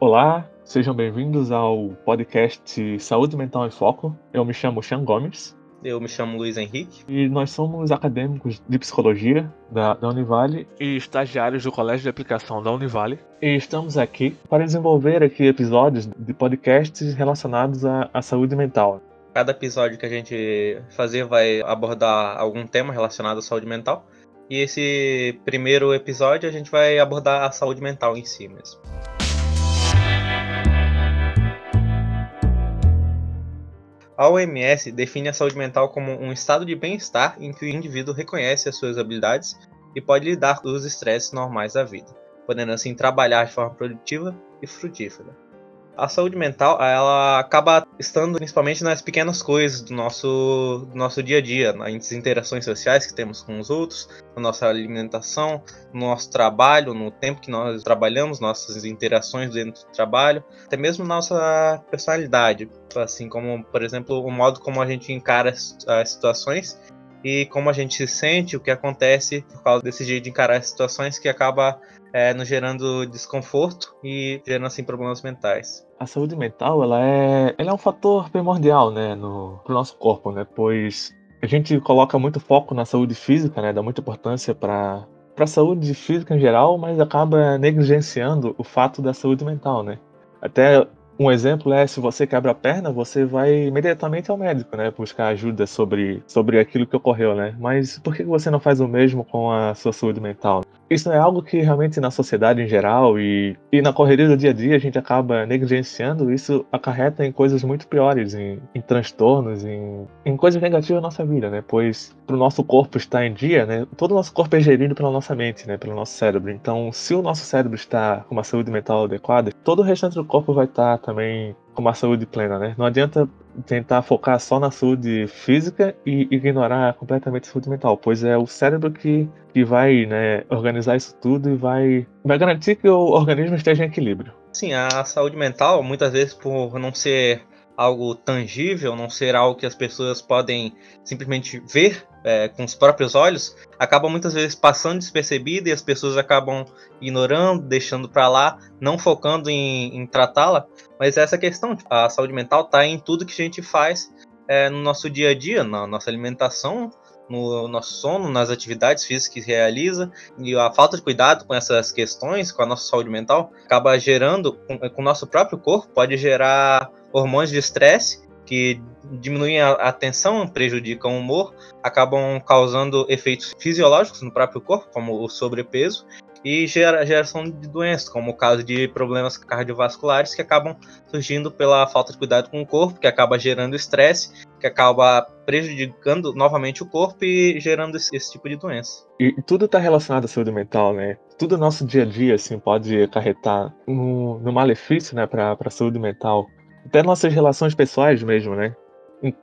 Olá, sejam bem-vindos ao podcast Saúde Mental em Foco. Eu me chamo Sean Gomes. Eu me chamo Luiz Henrique. E nós somos acadêmicos de psicologia da, da Univale e estagiários do Colégio de Aplicação da Univale. E estamos aqui para desenvolver aqui episódios de podcasts relacionados à, à saúde mental. Cada episódio que a gente fazer vai abordar algum tema relacionado à saúde mental. E esse primeiro episódio a gente vai abordar a saúde mental em si mesmo. A OMS define a saúde mental como um estado de bem-estar em que o indivíduo reconhece as suas habilidades e pode lidar com os estresses normais da vida, podendo assim trabalhar de forma produtiva e frutífera a saúde mental ela acaba estando principalmente nas pequenas coisas do nosso, do nosso dia a dia, nas interações sociais que temos com os outros, na nossa alimentação, no nosso trabalho, no tempo que nós trabalhamos, nossas interações dentro do trabalho, até mesmo nossa personalidade, assim como, por exemplo, o modo como a gente encara as situações e como a gente se sente, o que acontece por causa desse jeito de encarar as situações que acaba é, nos gerando desconforto e gerando assim problemas mentais. A saúde mental ela é, ela é um fator primordial, né, no pro nosso corpo, né, pois a gente coloca muito foco na saúde física, né, dá muita importância para para a saúde física em geral, mas acaba negligenciando o fato da saúde mental, né? Até um exemplo é se você quebra a perna, você vai imediatamente ao médico, né? Buscar ajuda sobre, sobre aquilo que ocorreu, né? Mas por que você não faz o mesmo com a sua saúde mental? Isso é algo que realmente na sociedade em geral e, e na correria do dia a dia a gente acaba negligenciando. Isso acarreta em coisas muito piores, em, em transtornos, em, em coisas negativas na nossa vida, né? Pois para o nosso corpo estar em dia, né? Todo o nosso corpo é gerido pela nossa mente, né? Pelo nosso cérebro. Então, se o nosso cérebro está com uma saúde mental adequada, todo o restante do corpo vai estar também com uma saúde plena, né? Não adianta tentar focar só na saúde física e ignorar completamente a saúde mental, pois é o cérebro que, que vai né, organizar isso tudo e vai, vai garantir que o organismo esteja em equilíbrio. Sim, a saúde mental, muitas vezes por não ser algo tangível, não ser algo que as pessoas podem simplesmente ver é, com os próprios olhos, acaba muitas vezes passando despercebida e as pessoas acabam ignorando, deixando para lá, não focando em, em tratá-la. Mas essa questão, a saúde mental está em tudo que a gente faz é, no nosso dia a dia, na nossa alimentação, no nosso sono, nas atividades físicas que realiza, e a falta de cuidado com essas questões, com a nossa saúde mental, acaba gerando, com, com o nosso próprio corpo, pode gerar hormônios de estresse que diminuem a atenção, prejudicam o humor, acabam causando efeitos fisiológicos no próprio corpo, como o sobrepeso, e gera, geração de doenças, como o caso de problemas cardiovasculares que acabam surgindo pela falta de cuidado com o corpo, que acaba gerando estresse, que acaba prejudicando novamente o corpo e gerando esse, esse tipo de doença. E tudo está relacionado à saúde mental, né? Tudo no nosso dia a dia assim pode acarretar no, no malefício, né, para a saúde mental. Até nossas relações pessoais mesmo, né?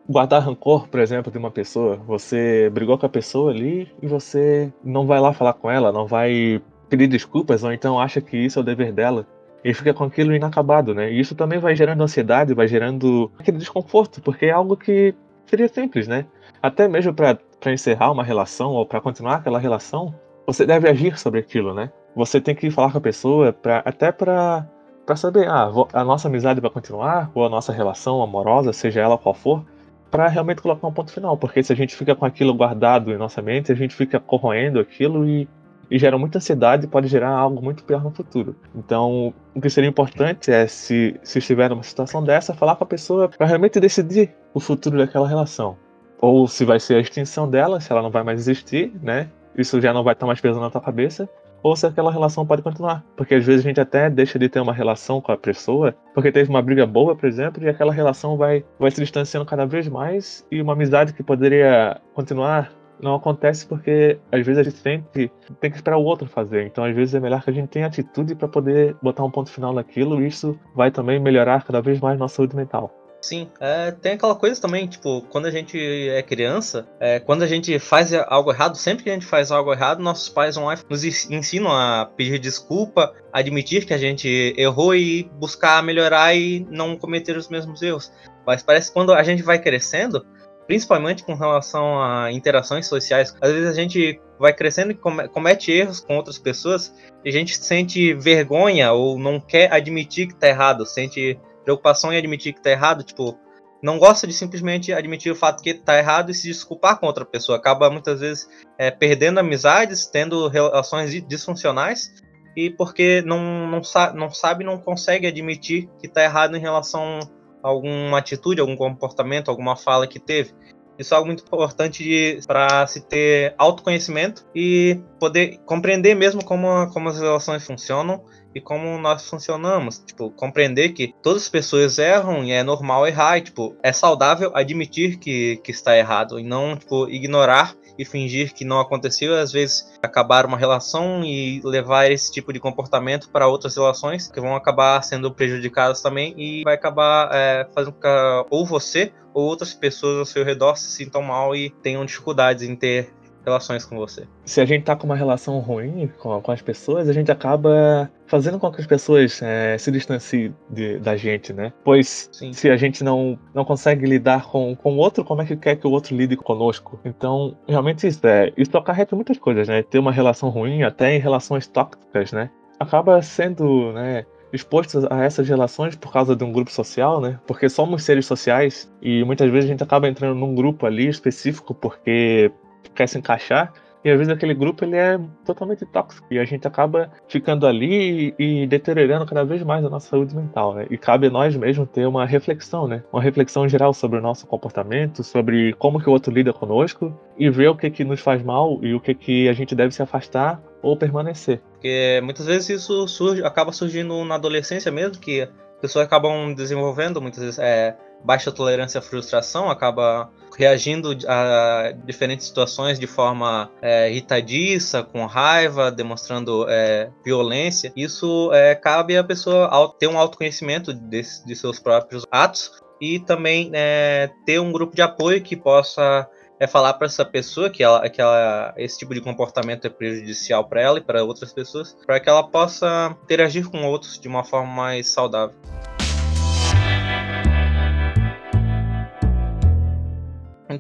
Guardar rancor, por exemplo, de uma pessoa. Você brigou com a pessoa ali e você não vai lá falar com ela, não vai pedir desculpas, ou então acha que isso é o dever dela. E fica com aquilo inacabado, né? E isso também vai gerando ansiedade, vai gerando aquele desconforto, porque é algo que seria simples, né? Até mesmo para encerrar uma relação ou para continuar aquela relação, você deve agir sobre aquilo, né? Você tem que falar com a pessoa pra, até para para saber, ah, a nossa amizade vai continuar, ou a nossa relação amorosa, seja ela qual for, para realmente colocar um ponto final. Porque se a gente fica com aquilo guardado em nossa mente, a gente fica corroendo aquilo e, e gera muita ansiedade e pode gerar algo muito pior no futuro. Então, o que seria importante é, se, se estiver numa situação dessa, falar com a pessoa para realmente decidir o futuro daquela relação. Ou se vai ser a extinção dela, se ela não vai mais existir, né? Isso já não vai estar mais pesando na tua cabeça ou se aquela relação pode continuar. Porque às vezes a gente até deixa de ter uma relação com a pessoa, porque teve uma briga boa, por exemplo, e aquela relação vai, vai se distanciando cada vez mais, e uma amizade que poderia continuar não acontece porque às vezes a gente tem que, tem que esperar o outro fazer. Então, às vezes é melhor que a gente tenha atitude para poder botar um ponto final naquilo, e isso vai também melhorar cada vez mais nossa saúde mental. Sim, é, tem aquela coisa também, tipo, quando a gente é criança, é, quando a gente faz algo errado, sempre que a gente faz algo errado, nossos pais lá nos ensinam a pedir desculpa, admitir que a gente errou e buscar melhorar e não cometer os mesmos erros. Mas parece que quando a gente vai crescendo, principalmente com relação a interações sociais, às vezes a gente vai crescendo e comete erros com outras pessoas, e a gente sente vergonha ou não quer admitir que tá errado, sente preocupação em admitir que tá errado, tipo, não gosta de simplesmente admitir o fato que tá errado e se desculpar com outra pessoa. Acaba muitas vezes é, perdendo amizades, tendo relações disfuncionais, e porque não, não, sa não sabe, não consegue admitir que tá errado em relação a alguma atitude, algum comportamento, alguma fala que teve. Isso é algo muito importante para se ter autoconhecimento e poder compreender mesmo como, como as relações funcionam e como nós funcionamos. Tipo, compreender que todas as pessoas erram e é normal errar. E, tipo, é saudável admitir que, que está errado e não, tipo, ignorar e fingir que não aconteceu, às vezes acabar uma relação e levar esse tipo de comportamento para outras relações que vão acabar sendo prejudicadas também e vai acabar é, fazendo com que ou você ou outras pessoas ao seu redor se sintam mal e tenham dificuldades em ter relações com você. Se a gente tá com uma relação ruim com, com as pessoas, a gente acaba fazendo com que as pessoas é, se distanciem de, da gente, né? Pois Sim. se a gente não, não consegue lidar com, com o outro, como é que quer que o outro lide conosco? Então, realmente isso é. Isso acarreta muitas coisas, né? Ter uma relação ruim, até em relações tóxicas, né? Acaba sendo, né? expostos a essas relações por causa de um grupo social, né? Porque somos seres sociais e muitas vezes a gente acaba entrando num grupo ali específico porque quer se encaixar. E às vezes aquele grupo ele é totalmente tóxico e a gente acaba ficando ali e, e deteriorando cada vez mais a nossa saúde mental, né? E cabe a nós mesmos ter uma reflexão, né? Uma reflexão geral sobre o nosso comportamento, sobre como que o outro lida conosco e ver o que que nos faz mal e o que que a gente deve se afastar ou permanecer. Porque muitas vezes isso surge, acaba surgindo na adolescência mesmo, que pessoas acabam desenvolvendo muitas vezes é, baixa tolerância à frustração, acaba reagindo a diferentes situações de forma é, irritadiça, com raiva, demonstrando é, violência. Isso é, cabe à pessoa ter um autoconhecimento de, de seus próprios atos e também é, ter um grupo de apoio que possa é falar para essa pessoa que, ela, que ela, esse tipo de comportamento é prejudicial para ela e para outras pessoas, para que ela possa interagir com outros de uma forma mais saudável.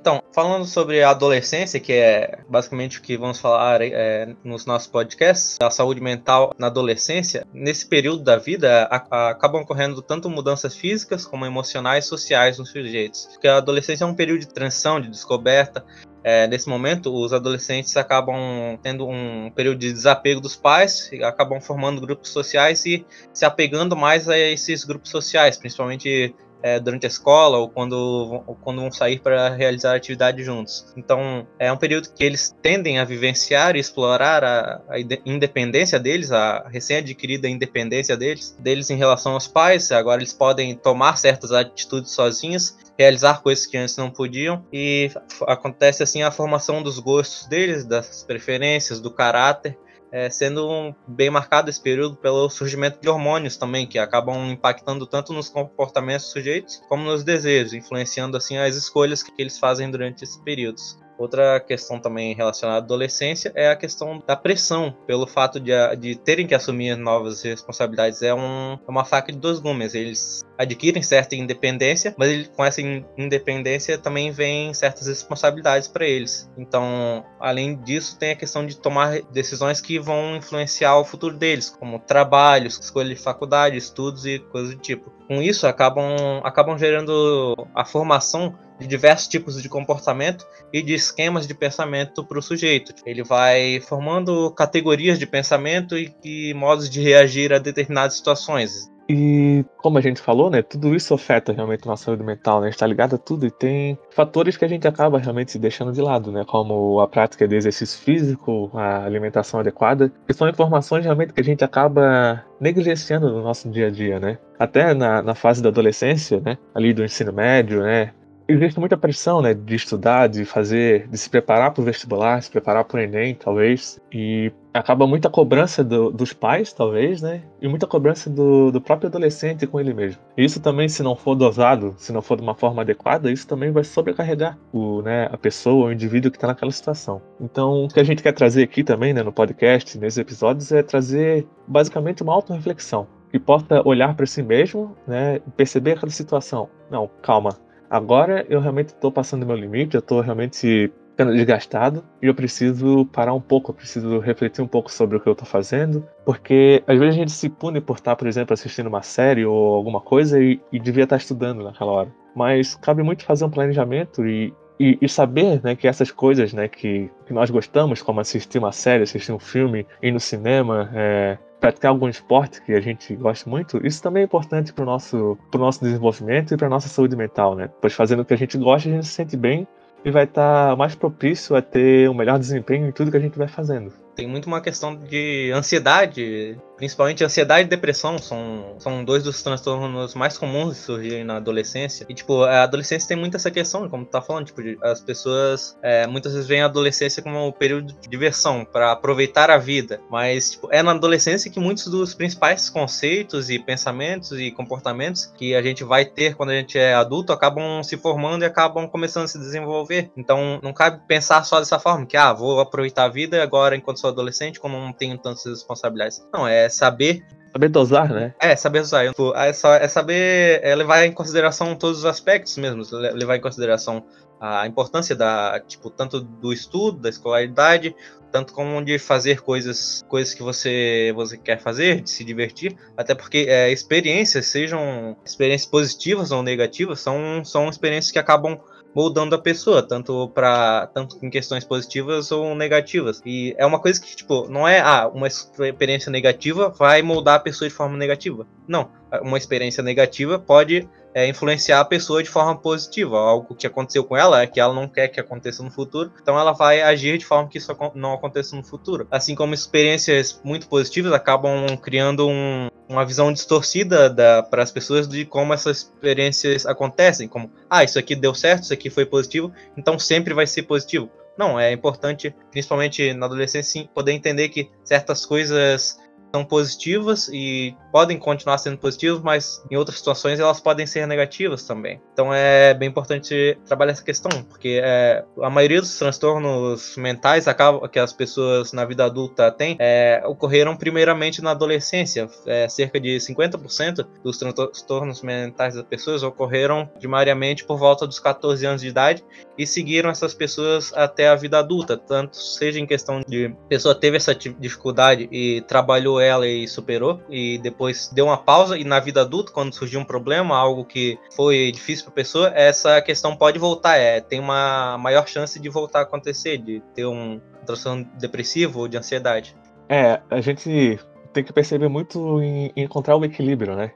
Então, falando sobre a adolescência, que é basicamente o que vamos falar é, nos nossos podcasts, a saúde mental na adolescência, nesse período da vida a, a, acabam ocorrendo tanto mudanças físicas como emocionais e sociais nos sujeitos. Porque a adolescência é um período de transição, de descoberta, é, nesse momento, os adolescentes acabam tendo um período de desapego dos pais, acabam formando grupos sociais e se apegando mais a esses grupos sociais, principalmente é, durante a escola ou quando, ou quando vão sair para realizar atividade juntos. Então, é um período que eles tendem a vivenciar e explorar a, a independência deles, a recém-adquirida independência deles, deles em relação aos pais. Agora eles podem tomar certas atitudes sozinhos, realizar coisas que antes não podiam e acontece assim a formação dos gostos deles, das preferências, do caráter é, sendo bem marcado esse período pelo surgimento de hormônios também, que acabam impactando tanto nos comportamentos dos sujeitos como nos desejos, influenciando assim as escolhas que eles fazem durante esses períodos. Outra questão também relacionada à adolescência é a questão da pressão, pelo fato de, de terem que assumir novas responsabilidades. É, um, é uma faca de dois gumes. Eles adquirem certa independência, mas ele, com essa independência também vem certas responsabilidades para eles. Então, além disso, tem a questão de tomar decisões que vão influenciar o futuro deles, como trabalho, escolha de faculdade, estudos e coisas do tipo. Com isso, acabam, acabam gerando a formação de diversos tipos de comportamento e de esquemas de pensamento para o sujeito. Ele vai formando categorias de pensamento e, e modos de reagir a determinadas situações. E como a gente falou, né, tudo isso afeta realmente a nossa saúde mental, né? Está ligado a tudo e tem fatores que a gente acaba realmente se deixando de lado, né? Como a prática de exercício físico, a alimentação adequada, que são informações realmente que a gente acaba negligenciando no nosso dia a dia, né? Até na, na fase da adolescência, né? Ali do ensino médio, né? Existe muita pressão, né, de estudar, de fazer, de se preparar para o vestibular, se preparar para o Enem, talvez, e acaba muita cobrança do, dos pais, talvez, né, e muita cobrança do, do próprio adolescente com ele mesmo. E isso também, se não for dosado, se não for de uma forma adequada, isso também vai sobrecarregar o, né, a pessoa, o indivíduo que está naquela situação. Então, o que a gente quer trazer aqui também, né, no podcast, nesses episódios, é trazer basicamente uma auto-reflexão que possa olhar para si mesmo, né, perceber aquela situação. Não, calma, Agora eu realmente estou passando meu limite, eu estou realmente ficando desgastado e eu preciso parar um pouco, eu preciso refletir um pouco sobre o que eu tô fazendo, porque às vezes a gente se pune por estar, por exemplo, assistindo uma série ou alguma coisa e, e devia estar estudando naquela hora. Mas cabe muito fazer um planejamento e, e, e, saber né, que essas coisas né, que, que, nós gostamos, como assistir uma série, assistir um filme, ir no cinema, é, praticar algum esporte que a gente gosta muito, isso também é importante para o nosso, nosso desenvolvimento e para nossa saúde mental. Né? Pois fazendo o que a gente gosta, a gente se sente bem e vai estar tá mais propício a ter um melhor desempenho em tudo que a gente vai fazendo. Tem muito uma questão de ansiedade Principalmente ansiedade e depressão são, são dois dos transtornos mais comuns de surgirem na adolescência. E, tipo, a adolescência tem muito essa questão, como tu tá falando, tipo, as pessoas é, muitas vezes veem a adolescência como um período de diversão, para aproveitar a vida. Mas, tipo, é na adolescência que muitos dos principais conceitos e pensamentos e comportamentos que a gente vai ter quando a gente é adulto acabam se formando e acabam começando a se desenvolver. Então, não cabe pensar só dessa forma, que, ah, vou aproveitar a vida agora enquanto sou adolescente, quando não tenho tantas responsabilidades. Não, é saber Saber dosar, né? É, saber usar. É, é saber é levar em consideração todos os aspectos mesmo. Levar em consideração a importância da, tipo, tanto do estudo, da escolaridade, tanto como de fazer coisas, coisas que você, você quer fazer, de se divertir. Até porque é, experiências, sejam experiências positivas ou negativas, são, são experiências que acabam moldando a pessoa, tanto para tanto em questões positivas ou negativas. E é uma coisa que, tipo, não é ah, uma experiência negativa vai moldar a pessoa de forma negativa. Não, uma experiência negativa pode é, influenciar a pessoa de forma positiva. Algo que aconteceu com ela é que ela não quer que aconteça no futuro, então ela vai agir de forma que isso não aconteça no futuro. Assim como experiências muito positivas acabam criando um, uma visão distorcida para as pessoas de como essas experiências acontecem, como ah, isso aqui deu certo, isso aqui foi positivo, então sempre vai ser positivo. Não, é importante, principalmente na adolescência, sim, poder entender que certas coisas são positivas e podem continuar sendo positivas, mas em outras situações elas podem ser negativas também. Então é bem importante trabalhar essa questão, porque é, a maioria dos transtornos mentais que as pessoas na vida adulta têm é, ocorreram primeiramente na adolescência. É, cerca de 50% dos transtornos mentais das pessoas ocorreram primariamente por volta dos 14 anos de idade e seguiram essas pessoas até a vida adulta, tanto seja em questão de pessoa teve essa dificuldade e trabalhou ela e superou e depois deu uma pausa e na vida adulta quando surgiu um problema, algo que foi difícil para a pessoa, essa questão pode voltar, é, tem uma maior chance de voltar a acontecer, de ter um transtorno depressivo ou de ansiedade. É, a gente tem que perceber muito em, encontrar o equilíbrio, né?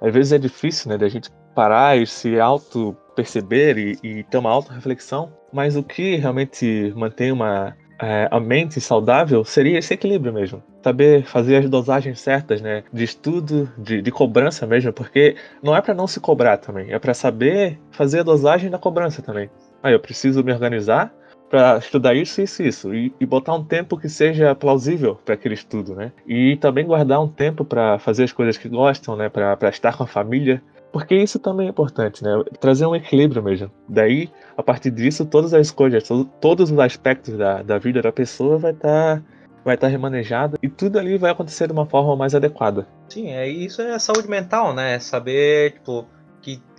Às vezes é difícil, né, da gente parar e se auto perceber e, e ter uma auto-reflexão, mas o que realmente mantém uma é, a mente saudável seria esse equilíbrio mesmo. Saber fazer as dosagens certas, né? De estudo, de, de cobrança mesmo, porque não é para não se cobrar também, é para saber fazer a dosagem da cobrança também. Aí eu preciso me organizar para estudar isso, isso, isso, e, e, botar um tempo que seja plausível para aquele estudo, né? E também guardar um tempo para fazer as coisas que gostam, né? Para estar com a família, porque isso também é importante, né? Trazer um equilíbrio mesmo. Daí, a partir disso, todas as coisas, todos os aspectos da, da vida da pessoa vai estar tá, vai tá remanejado e tudo ali vai acontecer de uma forma mais adequada. Sim, é isso é saúde mental, né? Saber, tipo,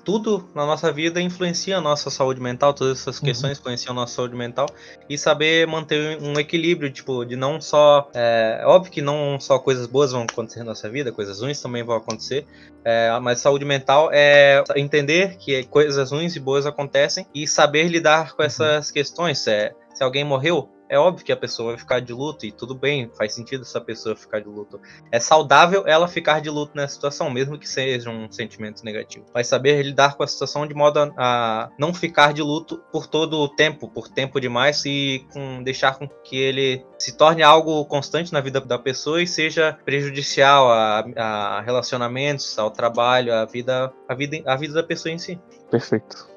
tudo na nossa vida influencia a nossa saúde mental, todas essas uhum. questões uhum. influenciam a nossa saúde mental e saber manter um equilíbrio, tipo, de não só. É, óbvio que não só coisas boas vão acontecer na nossa vida, coisas ruins também vão acontecer, é, mas saúde mental é entender que coisas ruins e boas acontecem e saber lidar com uhum. essas uhum. questões. É, se alguém morreu, é óbvio que a pessoa vai ficar de luto e tudo bem, faz sentido essa pessoa ficar de luto. É saudável ela ficar de luto nessa situação, mesmo que seja um sentimento negativo. Vai saber lidar com a situação de modo a, a não ficar de luto por todo o tempo, por tempo demais e com, deixar com que ele se torne algo constante na vida da pessoa e seja prejudicial a, a relacionamentos, ao trabalho, à vida, à vida, à vida da pessoa em si. Perfeito.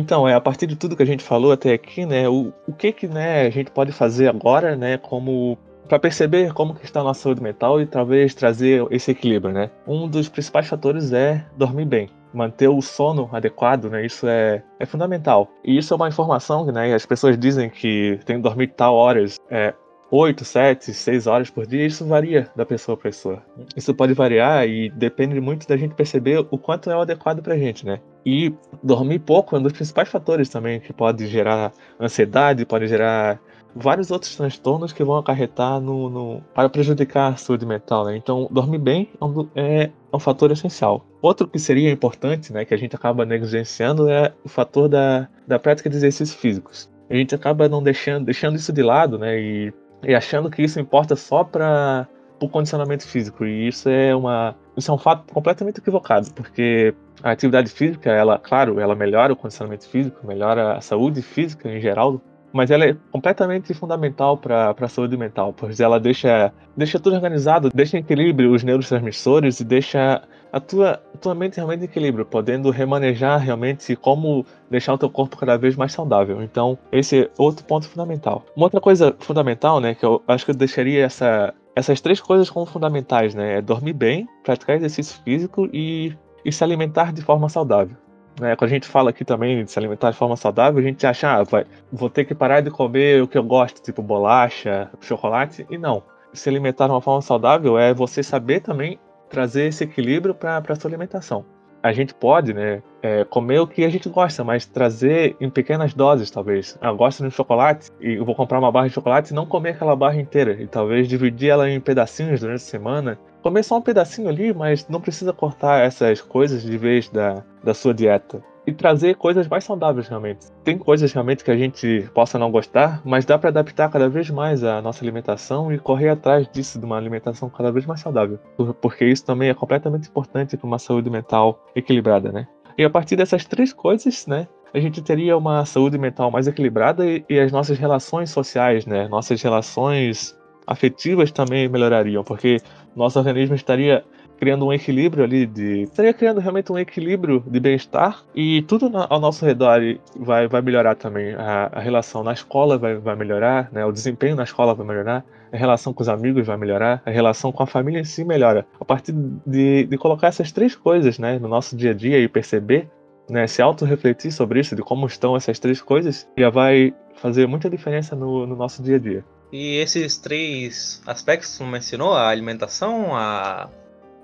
Então, é a partir de tudo que a gente falou até aqui, né, o, o que que, né, a gente pode fazer agora, né, como para perceber como que está a nossa saúde mental e talvez trazer esse equilíbrio, né? Um dos principais fatores é dormir bem, manter o sono adequado, né? Isso é, é fundamental. E isso é uma informação que, né, as pessoas dizem que tem que dormir tal horas. É, 8, 7, 6 horas por dia, isso varia da pessoa para pessoa. Isso pode variar e depende muito da gente perceber o quanto é o adequado pra gente, né? E dormir pouco é um dos principais fatores também que pode gerar ansiedade, pode gerar vários outros transtornos que vão acarretar no, no para prejudicar a saúde mental, né? Então, dormir bem é um, é um, fator essencial. Outro que seria importante, né, que a gente acaba negligenciando é o fator da, da prática de exercícios físicos. A gente acaba não deixando, deixando isso de lado, né, e, e achando que isso importa só para o condicionamento físico. E isso é uma isso é um fato completamente equivocado, porque a atividade física, ela, claro, ela melhora o condicionamento físico, melhora a saúde física em geral mas ela é completamente fundamental para a saúde mental, pois ela deixa, deixa tudo organizado, deixa em equilíbrio os neurotransmissores e deixa a tua, a tua mente realmente em equilíbrio, podendo remanejar realmente como deixar o teu corpo cada vez mais saudável. Então, esse é outro ponto fundamental. Uma outra coisa fundamental, né, que eu acho que eu deixaria essa, essas três coisas como fundamentais, né, é dormir bem, praticar exercício físico e, e se alimentar de forma saudável. Né? Quando a gente fala aqui também de se alimentar de forma saudável, a gente acha, ah, vai, vou ter que parar de comer o que eu gosto, tipo bolacha, chocolate, e não. Se alimentar de uma forma saudável é você saber também trazer esse equilíbrio para a sua alimentação. A gente pode, né, é, comer o que a gente gosta, mas trazer em pequenas doses, talvez. Ah, eu gosto de chocolate e eu vou comprar uma barra de chocolate e não comer aquela barra inteira. E talvez dividir ela em pedacinhos durante a semana comer só um pedacinho ali, mas não precisa cortar essas coisas de vez da, da sua dieta. E trazer coisas mais saudáveis realmente. Tem coisas realmente que a gente possa não gostar, mas dá para adaptar cada vez mais a nossa alimentação e correr atrás disso, de uma alimentação cada vez mais saudável. Porque isso também é completamente importante para uma saúde mental equilibrada, né? E a partir dessas três coisas, né, a gente teria uma saúde mental mais equilibrada e, e, as nossas relações sociais, né, nossas relações afetivas também melhorariam, porque nosso organismo estaria criando um equilíbrio ali de. estaria criando realmente um equilíbrio de bem-estar e tudo ao nosso redor vai, vai melhorar também. A, a relação na escola vai, vai melhorar, né? o desempenho na escola vai melhorar, a relação com os amigos vai melhorar, a relação com a família em si melhora. A partir de, de colocar essas três coisas né, no nosso dia a dia e perceber, né, se auto-refletir sobre isso, de como estão essas três coisas, já vai fazer muita diferença no, no nosso dia a dia. E esses três aspectos que você mencionou, a alimentação, a,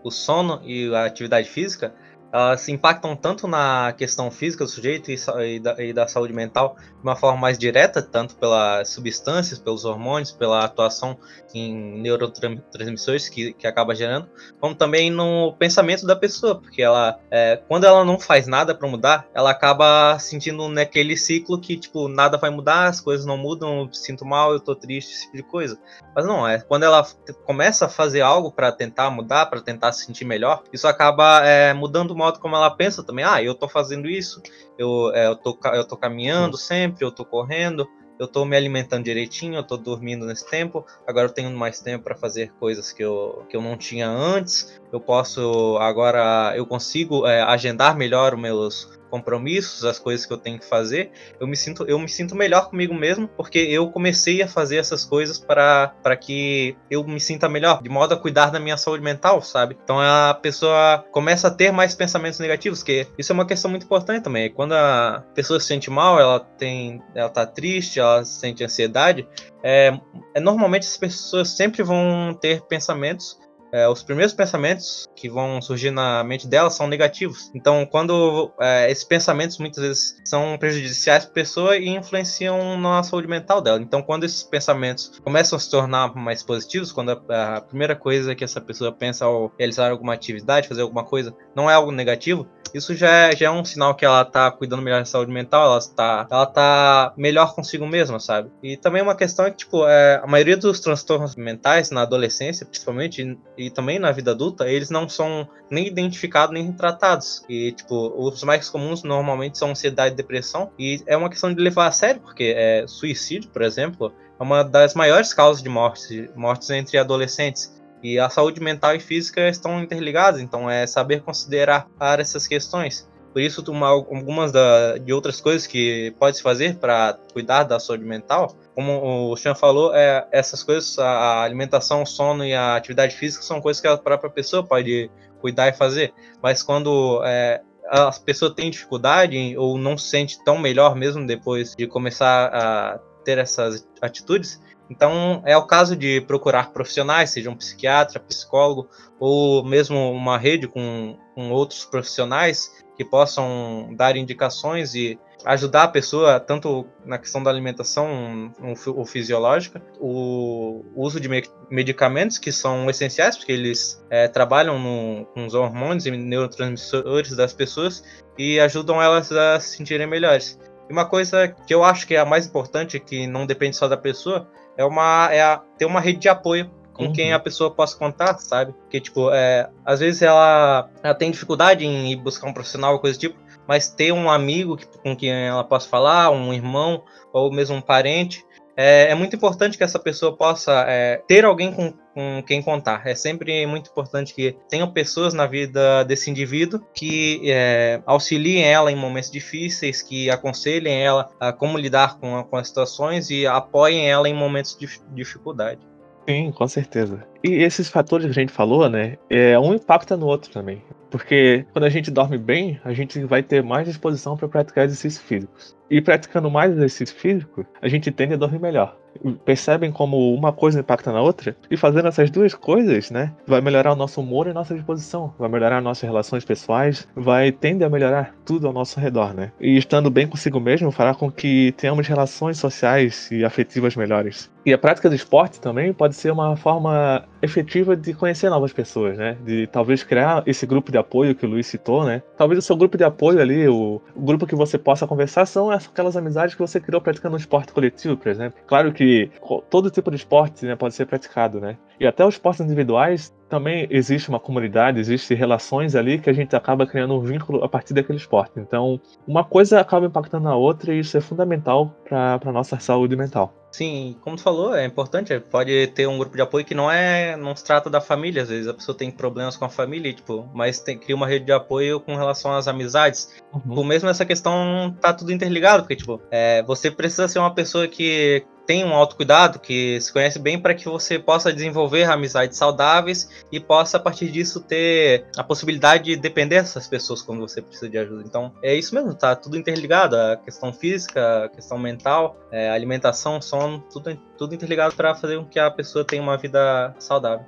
o sono e a atividade física, elas impactam tanto na questão física do sujeito e, e, da, e, da, saúde mental uma forma mais direta, tanto pelas substâncias, pelos hormônios, pela atuação em neurotransmissores que, que acaba gerando, como também no pensamento da pessoa, porque ela, é, quando ela não faz nada para mudar, ela acaba sentindo naquele ciclo que, tipo, nada vai mudar, as coisas não mudam, eu sinto mal, eu tô triste, esse tipo de coisa. Mas não, é quando ela começa a fazer algo para tentar mudar, para tentar se sentir melhor, isso acaba é, mudando o modo como ela pensa também. Ah, eu tô fazendo isso, eu, é, eu, tô, eu tô caminhando sempre, eu tô correndo, eu tô me alimentando direitinho, eu tô dormindo nesse tempo, agora eu tenho mais tempo para fazer coisas que eu, que eu não tinha antes, eu posso, agora eu consigo é, agendar melhor os meus compromissos, as coisas que eu tenho que fazer, eu me sinto, eu me sinto melhor comigo mesmo, porque eu comecei a fazer essas coisas para que eu me sinta melhor, de modo a cuidar da minha saúde mental, sabe? Então a pessoa começa a ter mais pensamentos negativos, que isso é uma questão muito importante também. Quando a pessoa se sente mal, ela tem, ela tá triste, ela sente ansiedade, é, é normalmente as pessoas sempre vão ter pensamentos é, os primeiros pensamentos que vão surgir na mente dela são negativos. Então, quando é, esses pensamentos muitas vezes são prejudiciais para a pessoa e influenciam na saúde mental dela. Então, quando esses pensamentos começam a se tornar mais positivos, quando a, a primeira coisa que essa pessoa pensa ao realizar alguma atividade, fazer alguma coisa, não é algo negativo, isso já é, já é um sinal que ela tá cuidando melhor da saúde mental, ela tá, ela tá melhor consigo mesma, sabe? E também uma questão é que, tipo, é, a maioria dos transtornos mentais, na adolescência, principalmente, e, e também na vida adulta, eles não são nem identificados nem tratados. E, tipo, os mais comuns normalmente são ansiedade e depressão, e é uma questão de levar a sério, porque é, suicídio, por exemplo, é uma das maiores causas de mortes, mortes entre adolescentes. E a saúde mental e física estão interligadas, então é saber considerar essas questões. Por isso, uma, algumas da, de outras coisas que pode se fazer para cuidar da saúde mental, como o Sean falou, é, essas coisas, a alimentação, o sono e a atividade física são coisas que a própria pessoa pode cuidar e fazer. Mas quando é, a pessoa tem dificuldade ou não se sente tão melhor mesmo depois de começar a ter essas atitudes, Então, é o caso de procurar profissionais, seja um psiquiatra, psicólogo, ou mesmo uma rede com, com outros profissionais que possam dar indicações e ajudar a pessoa tanto na questão da alimentação ou fisiológica, o uso de medicamentos que são essenciais porque eles é, trabalham no, com os hormônios e neurotransmissores das pessoas e ajudam elas a se sentirem melhores. E uma coisa que eu acho que é a mais importante, que não depende só da pessoa, é uma é a, ter uma rede de apoio com uhum. quem a pessoa possa contar, sabe? Porque, tipo, é, às vezes ela, ela tem dificuldade em ir buscar um profissional coisa do tipo, mas ter um amigo que, com quem ela possa falar, um irmão ou mesmo um parente, é, é muito importante que essa pessoa possa é, ter alguém com, com, quem contar. É sempre muito importante que tenham pessoas na vida desse indivíduo que é, auxiliem ela em momentos difíceis, que aconselhem ela a como lidar com, com as situações e apoiem ela em momentos de dificuldade. Sim, com certeza. E esses fatores que a gente falou, né, é, um impacta no outro também. Porque quando a gente dorme bem, a gente vai ter mais disposição para praticar exercícios físicos. E praticando mais exercício físico, a gente tende a dormir melhor. Percebem como uma coisa impacta na outra? E fazendo essas duas coisas, né, vai melhorar o nosso humor e nossa disposição, vai melhorar nossas relações pessoais, vai tender a melhorar tudo ao nosso redor, né? E estando bem consigo mesmo fará com que tenhamos relações sociais e afetivas melhores. E a prática do esporte também pode ser uma forma efetiva de conhecer novas pessoas, né? De talvez criar esse grupo de apoio que o Luiz citou, né? Talvez o seu grupo de apoio ali, o, o grupo que você possa conversar, são aquelas amizades que você criou praticando um esporte coletivo, por exemplo. Claro que todo tipo de esporte né, pode ser praticado, né? E até os esportes individuais também existe uma comunidade, existem relações ali que a gente acaba criando um vínculo a partir daquele esporte. Então, uma coisa acaba impactando na outra e isso é fundamental para a nossa saúde mental. Sim, como tu falou, é importante. Pode ter um grupo de apoio que não é, não se trata da família. Às vezes a pessoa tem problemas com a família, tipo, mas tem, cria uma rede de apoio com relação às amizades. Uhum. Tipo, mesmo essa questão tá tudo interligado, porque tipo, é, você precisa ser uma pessoa que tem um autocuidado, que se conhece bem para que você possa desenvolver amizades saudáveis e possa, a partir disso, ter a possibilidade de depender dessas pessoas quando você precisa de ajuda. Então, é isso mesmo, tá tudo interligado. A questão física, a questão mental, é, alimentação, sono, tudo, tudo interligado para fazer com que a pessoa tenha uma vida saudável.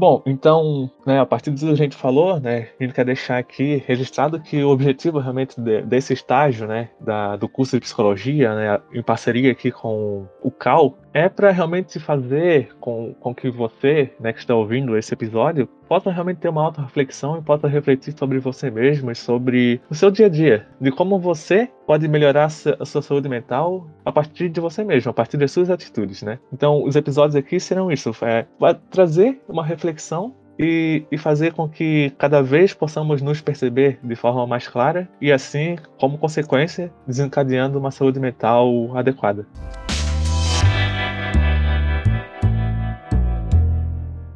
Bom, então, né, a partir disso que a gente falou, né, a gente quer deixar aqui registrado que o objetivo realmente de, desse estágio, né, da, do curso de psicologia, né, em parceria aqui com o CAL, é para realmente fazer com, com que você, né, que está ouvindo esse episódio, possa realmente ter uma auto-reflexão e possa refletir sobre você mesmo e sobre o seu dia a dia, de como você pode melhorar a sua saúde mental a partir de você mesmo, a partir das suas atitudes, né? Então, os episódios aqui serão isso, é, vai trazer uma reflexão e, e, fazer com que cada vez possamos nos perceber de forma mais clara e assim, como consequência, desencadeando uma saúde mental adequada.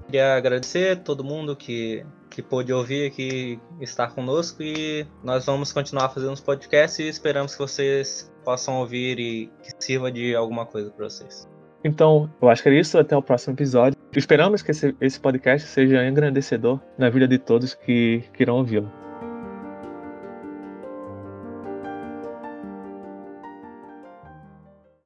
Queria agradecer todo mundo que, que pôde ouvir aqui, estar conosco e nós vamos continuar fazendo os podcasts e esperamos que vocês possam ouvir e que sirva de alguma coisa para vocês. Então, eu acho que é isso. Até o próximo episódio. Esperamos que esse, esse podcast seja engrandecedor na vida de todos que, que irão ouvi-lo.